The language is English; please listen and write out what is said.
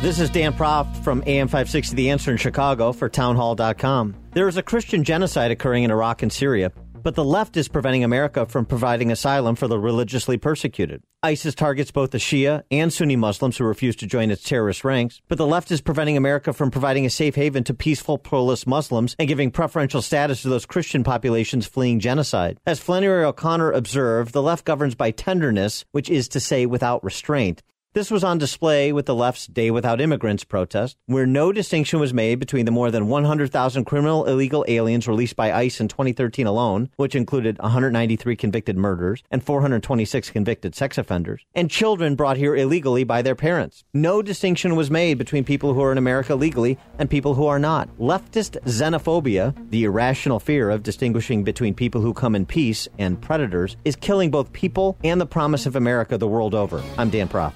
This is Dan Proft from AM 560 The Answer in Chicago for townhall.com. There is a Christian genocide occurring in Iraq and Syria, but the left is preventing America from providing asylum for the religiously persecuted. ISIS targets both the Shia and Sunni Muslims who refuse to join its terrorist ranks, but the left is preventing America from providing a safe haven to peaceful pluralist Muslims and giving preferential status to those Christian populations fleeing genocide. As Flannery O'Connor observed, the left governs by tenderness, which is to say without restraint. This was on display with the left's Day Without Immigrants protest, where no distinction was made between the more than 100,000 criminal illegal aliens released by ICE in 2013 alone, which included 193 convicted murderers and 426 convicted sex offenders, and children brought here illegally by their parents. No distinction was made between people who are in America legally and people who are not. Leftist xenophobia, the irrational fear of distinguishing between people who come in peace and predators, is killing both people and the promise of America the world over. I'm Dan Proft.